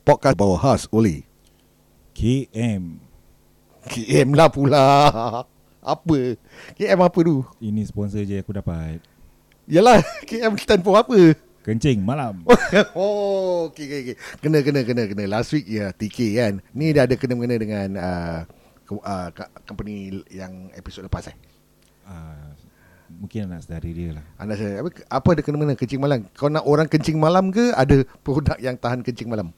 Podcast bawa khas oleh KM KM lah pula Apa KM apa tu Ini sponsor je aku dapat Yalah KM stand for apa Kencing malam oh, okay, okay, okay. Kena, kena, kena, kena. Last week ya TK kan. Ni dia ada kena-kena dengan uh, ke- uh, company yang episod lepas eh. uh, Mungkin anak saudari dia lah Anda saya apa, apa ada kena-mena kencing malam? Kau nak orang kencing malam ke ada produk yang tahan kencing malam?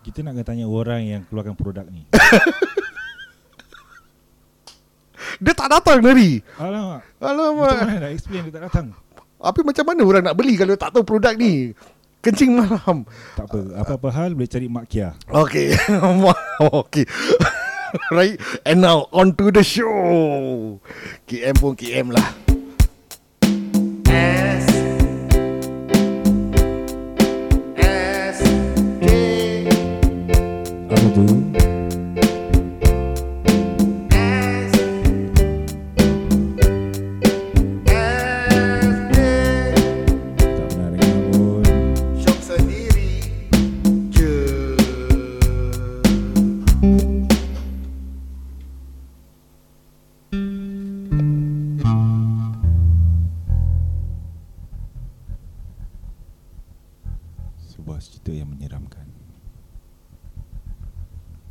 Kita nak tanya orang yang keluarkan produk ni Dia tak datang dari. Alamak Alamak. Macam mana nak explain dia tak datang Apa macam mana orang nak beli kalau tak tahu produk ni? Kencing malam. Tak apa Apa-apa hal boleh cari Mak Kia Okay. okay. right. And now on to the show. KM pun KM lah. S Apa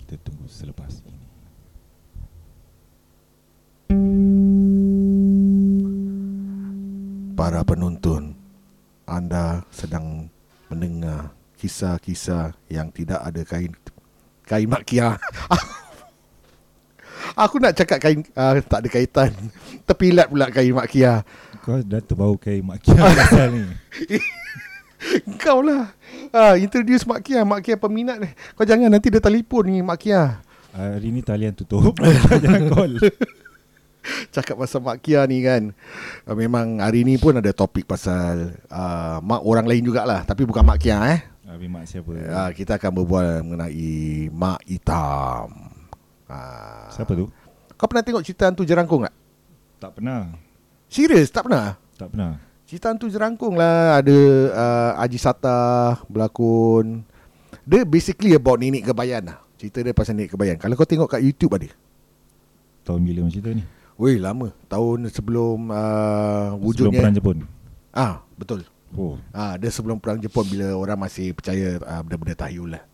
Kita tunggu selepas ini Para penonton, anda sedang mendengar kisah-kisah yang tidak ada kain kain makia. Aku nak cakap kain uh, tak ada kaitan. Terpilat pula kain makia. Kau dah terbau kain Mak Kia pasal ni Kau lah. Ah, introduce Mak Kia. Mak Kia peminat ni. Kau jangan nanti dia telefon ni Mak Kia. Hari ni talian tutup Jangan call Cakap pasal Mak Kia ni kan. Uh, memang hari ni pun ada topik pasal uh, mak orang lain jugalah. Tapi bukan Mak Kia eh. Habis mak siapa Uh, kita akan berbual mengenai Mak Hitam. Uh, Siapa tu Kau pernah tengok cerita hantu jerangkung tak? Tak pernah Serius tak pernah? Tak pernah Cerita hantu jerangkung lah. Ada uh, Haji Sata berlakon. Dia basically about nenek kebayan lah. Cerita dia pasal nenek kebayan. Kalau kau tengok kat YouTube ada. Tahun bila macam cerita ni? Weh lama. Tahun sebelum uh, Sebelum wujudnya perang Jepun? Ah Betul. Oh. Ah, dia sebelum perang Jepun bila orang masih percaya uh, benda-benda tahyul lah.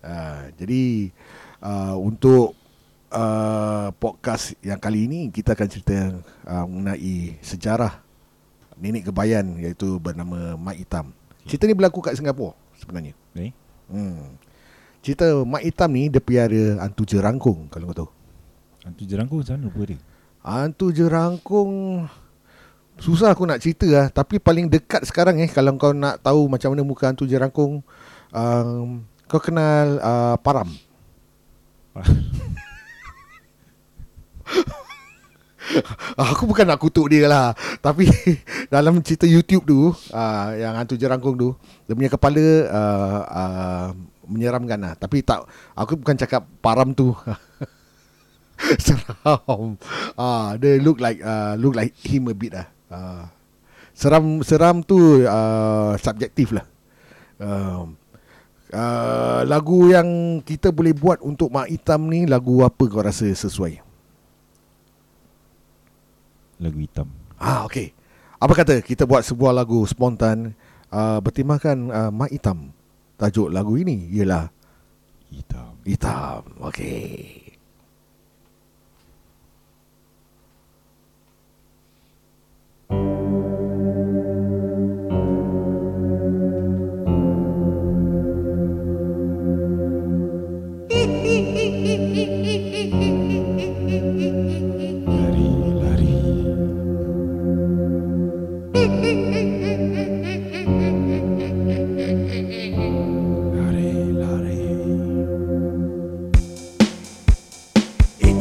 Uh, jadi uh, untuk uh, podcast yang kali ini kita akan cerita uh, mengenai sejarah nenek kebayan iaitu bernama Mak Hitam. Cerita ni berlaku kat Singapura sebenarnya. Eh Hmm. Cerita Mak Hitam ni dia piara hantu jerangkung kalau kau tahu. Hantu jerangkung macam mana rupa dia Hantu jerangkung Susah aku nak cerita lah Tapi paling dekat sekarang eh Kalau kau nak tahu macam mana muka hantu jerangkung um, Kau kenal uh, Param Aku bukan nak kutuk dia lah. Tapi dalam cerita YouTube tu uh, Yang hantu jerangkung tu Dia punya kepala uh, uh, Menyeramkan lah. Tapi tak Aku bukan cakap Param tu. Seram. Ah, Dia look like uh, Look like him a bit lah. Uh, Seram Seram tu uh, Subjektif lah. Uh, uh, Lagu yang Kita boleh buat Untuk Mak Hitam ni Lagu apa kau rasa sesuai Lagu hitam Ah okey. Apa kata kita buat sebuah lagu spontan uh, bertemakan uh, Mak Hitam. Tajuk lagu ini ialah Hitam Hitam. Okey.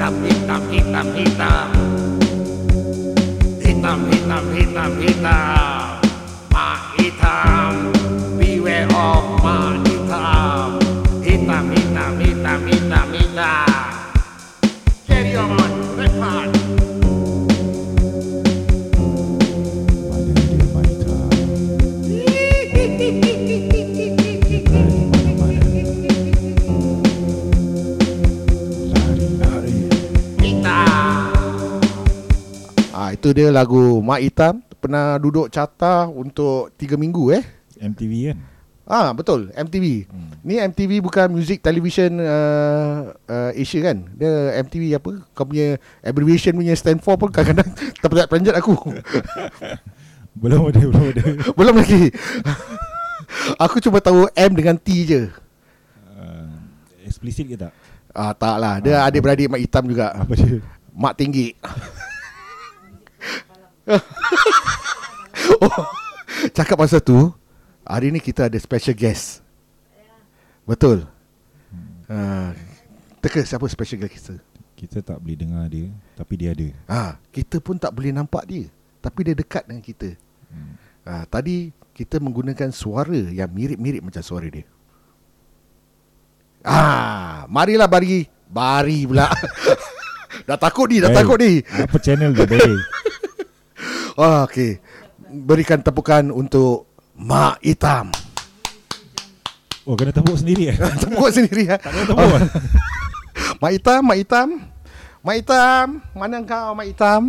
tam hit tam hit tam hit tam hit tam hit tam hit tam hit tam ma hit tam Itu dia lagu Mak Hitam. Pernah duduk carta Untuk 3 minggu eh? MTV kan? Ah betul. MTV hmm. Ni MTV bukan Music Television uh, uh, Asia kan? Dia MTV apa? Kau punya Abbreviation punya stand for pun Kadang-kadang Terperanjat aku. Belum ada Belum ada. Belum lagi. Aku cuma tahu M dengan T je. Uh, Explicit ke tak? Ah tak lah. Dia Ah, adik-beradik mak hitam juga. Apa dia? Mak tinggi oh, Cakap pasal tu Hari ni kita ada special guest. Betul? Uh, Teka siapa special guest kita? Kita tak boleh dengar dia Tapi dia ada. Ha, Kita pun tak boleh nampak dia Tapi dia dekat dengan kita. Hmm. ha, Tadi kita menggunakan suara Yang mirip-mirip macam suara dia. Ah, Marilah bari Bari pula. Dah takut ni Dah Eh, takut ni. Apa channel dia boleh Ah, okay. Berikan tepukan untuk Mak Hitam. Oh kena tepuk sendiri eh Tepuk sendiri ya. Tak kena tepuk Mak Hitam, Mak Hitam. Mak Hitam, mana kau Mak Hitam?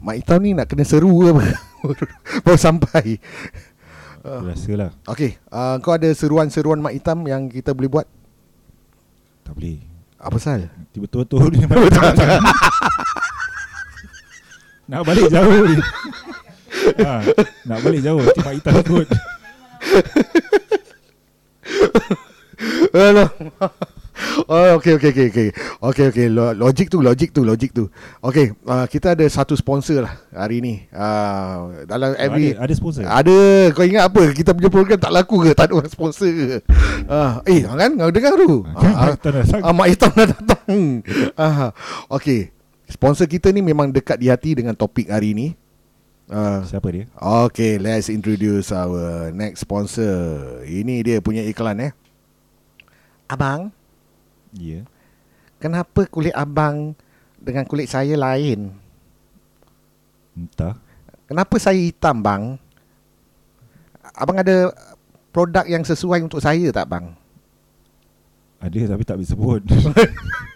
Mak Hitam ni nak kena seru ke apa? Baru sampai. Aku rasa lah Okey, uh, kau ada seruan-seruan Mak Hitam yang kita boleh buat? Boleh Apa pasal? Betul-betul dia Nak balik jauh ni ha, Nak balik jauh Nanti Mak Hitam ikut Alah. Oh, okay, okay, okay, okay. Okay, okay. Lo- Logik tu, logik tu, logik tu. Okay, uh, kita ada satu sponsor lah hari ni. Uh, dalam every... ada, ada sponsor? Ada. Kau ingat apa? Kita punya program tak laku ke? Tak ada orang sponsor ke? Uh, Eh kan? Kau dengar tu? Kan Ah, Mak Hitam dah datang. Ah, Mak Hitam dah datang. Uh, Okay. Sponsor kita ni memang dekat di hati Dengan topik hari ni. Uh, Siapa dia? Okay Let's introduce our next sponsor. Ini dia punya iklan eh. Abang Ya yeah. Kenapa kulit abang Dengan kulit saya lain Entah Kenapa saya hitam bang Abang ada Produk yang sesuai untuk saya tak bang Ada tapi tak boleh sebut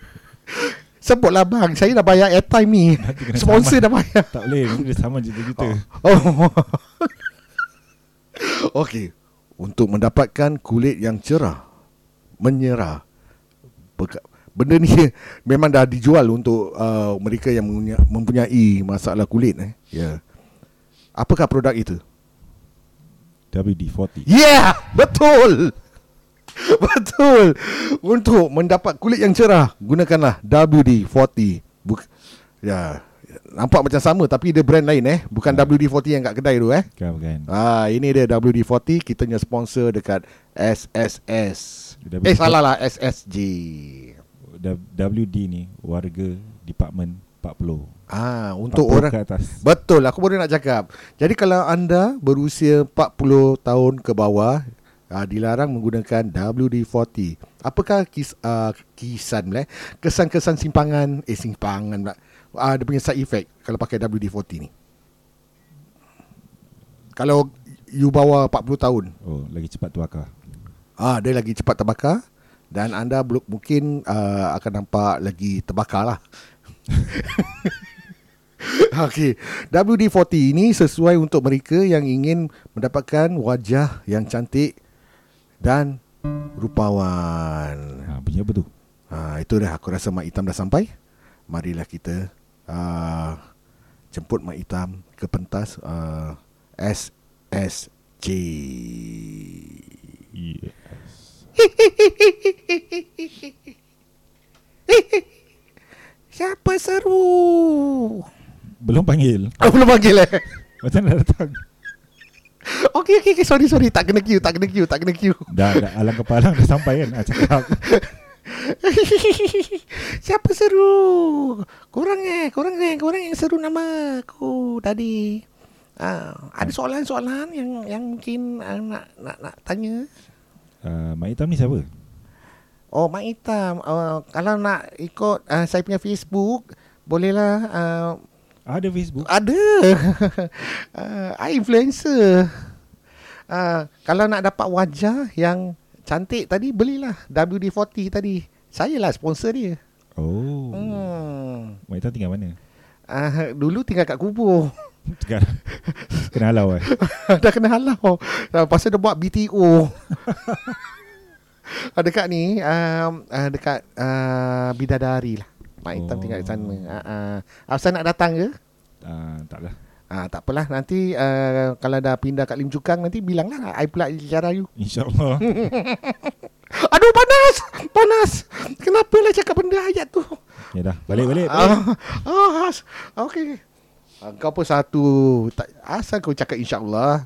Sebutlah bang Saya dah bayar airtime ni Sponsor saman. dah bayar Tak boleh Nanti dia sama juta-juta Oh. Okey. Untuk mendapatkan kulit yang cerah, menyerah. Benda ni memang dah dijual untuk uh, mereka yang mempunyai, masalah kulit eh. Ya. Yeah. Apakah produk itu? WD-40 Yeah, betul. Betul. Untuk mendapat kulit yang cerah, gunakanlah WD-40. Buk ya, nampak macam sama tapi dia brand lain eh, bukan Ah. WD-40 yang kat kedai tu eh. Kan kan Ah, ini dia WD-40 kita punya sponsor dekat SSS. WD-40. Eh salah lah SSG. WD ni Warga Department 40 Ah, untuk 40 orang ke atas Betul, aku baru nak cakap. Jadi kalau anda berusia 40 tahun ke bawah, uh, dilarang menggunakan WD-40. Apakah kis, uh, kisan lah, kesan-kesan simpangan, eh simpangan pula. Uh, dia punya side effect kalau pakai WD-40 ni. Kalau you bawa 40 tahun, Oh lagi cepat tu akar ah dia lagi cepat terbakar dan anda belum mungkin uh, akan nampak lagi terbakar lah. Okey, WD-40 ini sesuai untuk mereka yang ingin mendapatkan wajah yang cantik dan rupawan. ha, Bunyi apa tu? Ha, itu dah aku rasa Mak Hitam dah sampai. Marilah kita uh, jemput Mak Hitam ke pentas uh, SSJ. Yes. Siapa seru? Belum panggil Aku belum panggil eh. Macam mana dah datang Okey okey okay. sorry sorry tak kena queue tak kena queue tak kena queue. Dah, dah alang kepala dah sampai kan ah, Cakap Siapa seru? Korang eh, korang eh, korang yang seru nama aku tadi. Ah, ada soalan-soalan yang yang mungkin uh, nak nak nak tanya. uh, Mak Hitam ni siapa? Oh, Mak Hitam, uh, kalau nak ikut uh, saya punya Facebook, bolehlah uh, Ada Facebook ada. uh, I influencer. Uh, kalau nak dapat wajah yang cantik tadi belilah WD-40 tadi. Saya lah sponsor dia. Oh. Hmm. Mak Itam tinggal mana? Uh, dulu tinggal kat kubur. Sekarang kena halau eh. dah kena halau. Uh, pasal dia buat BTO. uh, dekat ni uh, uh, dekat uh, Bidadari lah. Mak Hitam Oh. tinggal di sana. Uh, uh. Afsan nak datang ke? Ah, taklah. Ah, tak apalah nanti uh, kalau dah pindah kat Lim Cukang nanti bilanglah I pula cara you. InsyaAllah. Aduh panas, panas. Kenapa lah cakap benda ayat tu? ya dah. Balik, balik. balik. Ah, ah, as- okey. Ah, kau pun satu. Tak, asal kau cakap insya-Allah.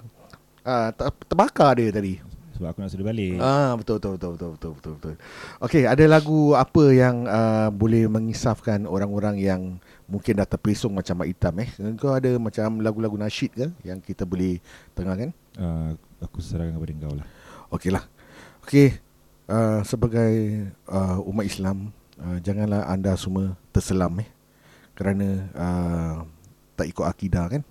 Ah, ter- terbakar dia tadi. Sebab aku nak suruh balik. Ah, betul betul betul betul betul betul. betul. Okey, ada lagu apa yang uh, boleh mengisafkan orang-orang yang mungkin dah terpesong macam Mak Hitam eh? Kau ada macam lagu-lagu nasyid ke yang kita boleh tengahkan? Ah, aku serahkan kepada kau lah. Okeylah. Okey, uh, sebagai uh, umat Islam, uh, janganlah anda semua terselam eh. Kerana uh, tak ikut akidah kan.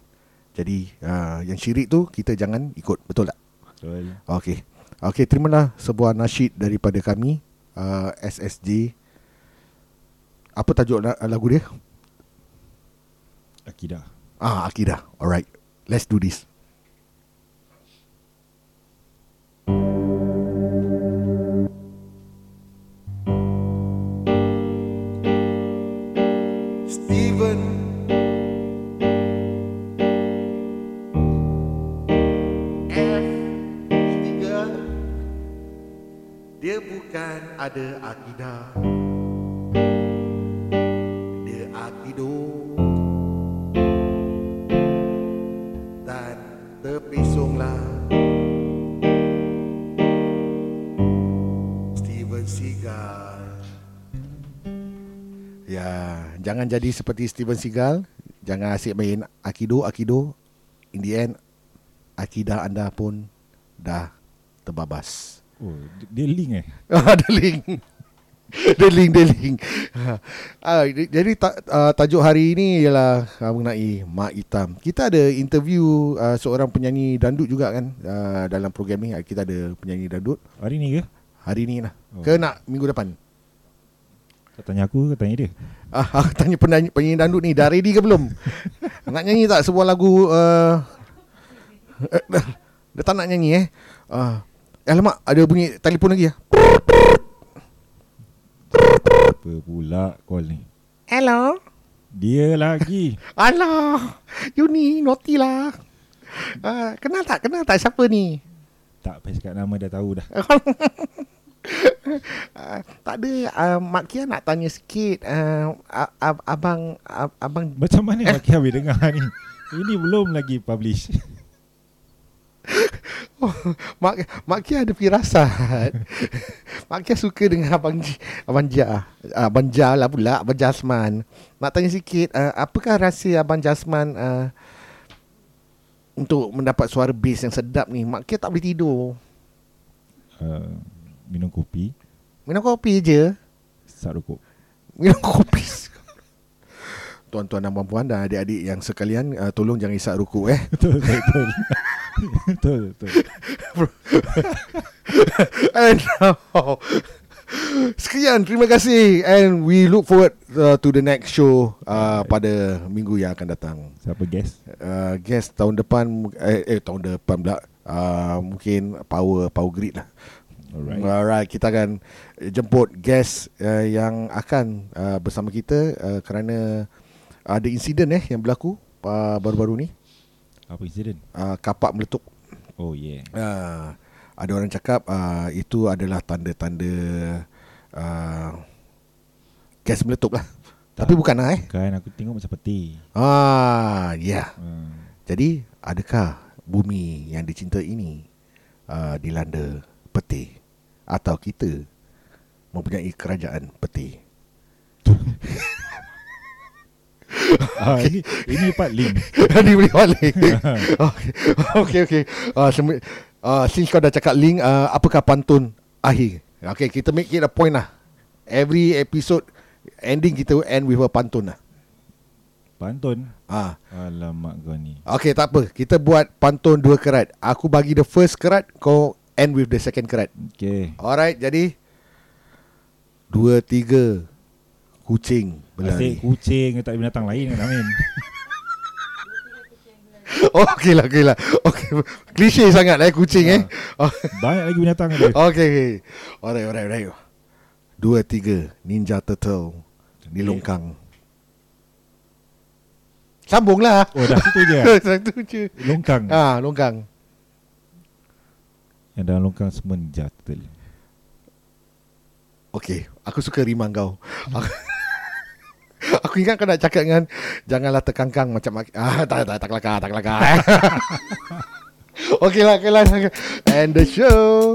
Jadi uh, yang syirik tu kita jangan ikut, betul tak? Betul. Okey. Okey, terimalah sebuah nasyid daripada kami uh, SSJ. Apa tajuk la- lagu dia? Akidah. Ah, akidah. Alright. Let's do this. F tiga Dia bukan ada akidah Dia akido Dan terpesonglah Steven Seagal Ya, jangan jadi seperti Steven Seagal. Jangan asyik main Akido, Akido. In the end, akidah anda pun dah terbabas. Oh, dia- link eh. Ada link. Dia link, dia link. Ah, jadi ta, uh, tajuk hari ini ialah uh, mengenai Mak Hitam. Kita ada interview uh, seorang penyanyi dandut juga kan uh, dalam program ni. Kita ada penyanyi dandut Hari ni ke? hari ni lah. Oh. Ke nak minggu depan? Kau tanya aku ke tanya dia? Ah, aku tanya penyanyi, penyanyi dandut ni dah ready ke belum? nak nyanyi tak sebuah lagu uh, Dia tak nak nyanyi eh uh, Alamak ada bunyi telefon lagi ya. Apa pula call ni? Hello Dia lagi. Alah You ni naughty lah uh, Kenal tak? Kenal tak siapa ni? tak payah cakap nama dah tahu dah. Uh, tak ada uh, Mak Kia nak tanya sikit uh, a- a- Abang a- Abang Macam mana Mak Kia boleh dengar ni? Ini belum lagi publish. Mak Mak Kia ada firasat. Mak Kia suka dengan Abang J, Abang Ja. Abang Ja lah pula, Abang Jasman. Nak tanya sikit, uh, apakah rahsia Abang Jasman uh, untuk mendapat suara bass yang sedap ni? Mak Kia tak boleh tidur. Uh, minum kopi, Minum kopi je. sat rokok. Minum kopi. Tuan-tuan dan puan-puan dan adik-adik yang sekalian, uh, tolong jangan isap rokok eh. Betul, betul, betul. betul, betul. And now, sekian terima kasih and we look forward uh, to the next show uh, pada minggu yang akan datang. Siapa guest? Uh, guest tahun depan eh, eh tahun depan pula uh, mungkin power power grid lah. Alright. Alright, kita akan jemput guest uh, yang akan uh, bersama kita uh, kerana ada insiden eh yang berlaku uh, baru-baru ni Apa insiden? uh, kapak meletup. Oh yeah. Uh, ada orang cakap uh, itu adalah tanda-tanda uh, gas meletup lah. Tak. Tapi bukan lah eh. Kan aku tengok macam peti. Ah, ya. Yeah. Hmm. Jadi, adakah bumi yang dicintai ini uh, dilanda peti atau kita mempunyai kerajaan peti? ah, ini ini part link. Dia boleh balik. Okey, okey. okey. Uh, sem- uh, since kau dah cakap link, uh, apakah pantun akhir? Okay, kita make it a point lah. Every episode ending kita end with a pantun lah. Pantun. Ah, Alamak kau ni. okay, tak apa. Kita buat pantun dua kerat. Aku bagi the first kerat, kau end with the second card. Okay. Alright, jadi dua tiga kucing berlari. Asyik kucing tak ada binatang lain kan Amin. Oh, okey lah, okey lah. Okey. Klise sangat eh kucing eh. Oh, Banyak lagi binatang ada. okey, okey. Alright, alright, alright. Dua tiga Ninja Turtle di longkang. Sambunglah. Oh dah situ je. Satu je. Longkang. Ah, longkang. Yang dalam longkang semua jatul. Okey, aku suka rimang kau. Aku, aku ingat kau nak cakap dengan janganlah terkangkang macam ah tak tak tak kelakar, tak kelakar. Okey lah, okey lah. End the show.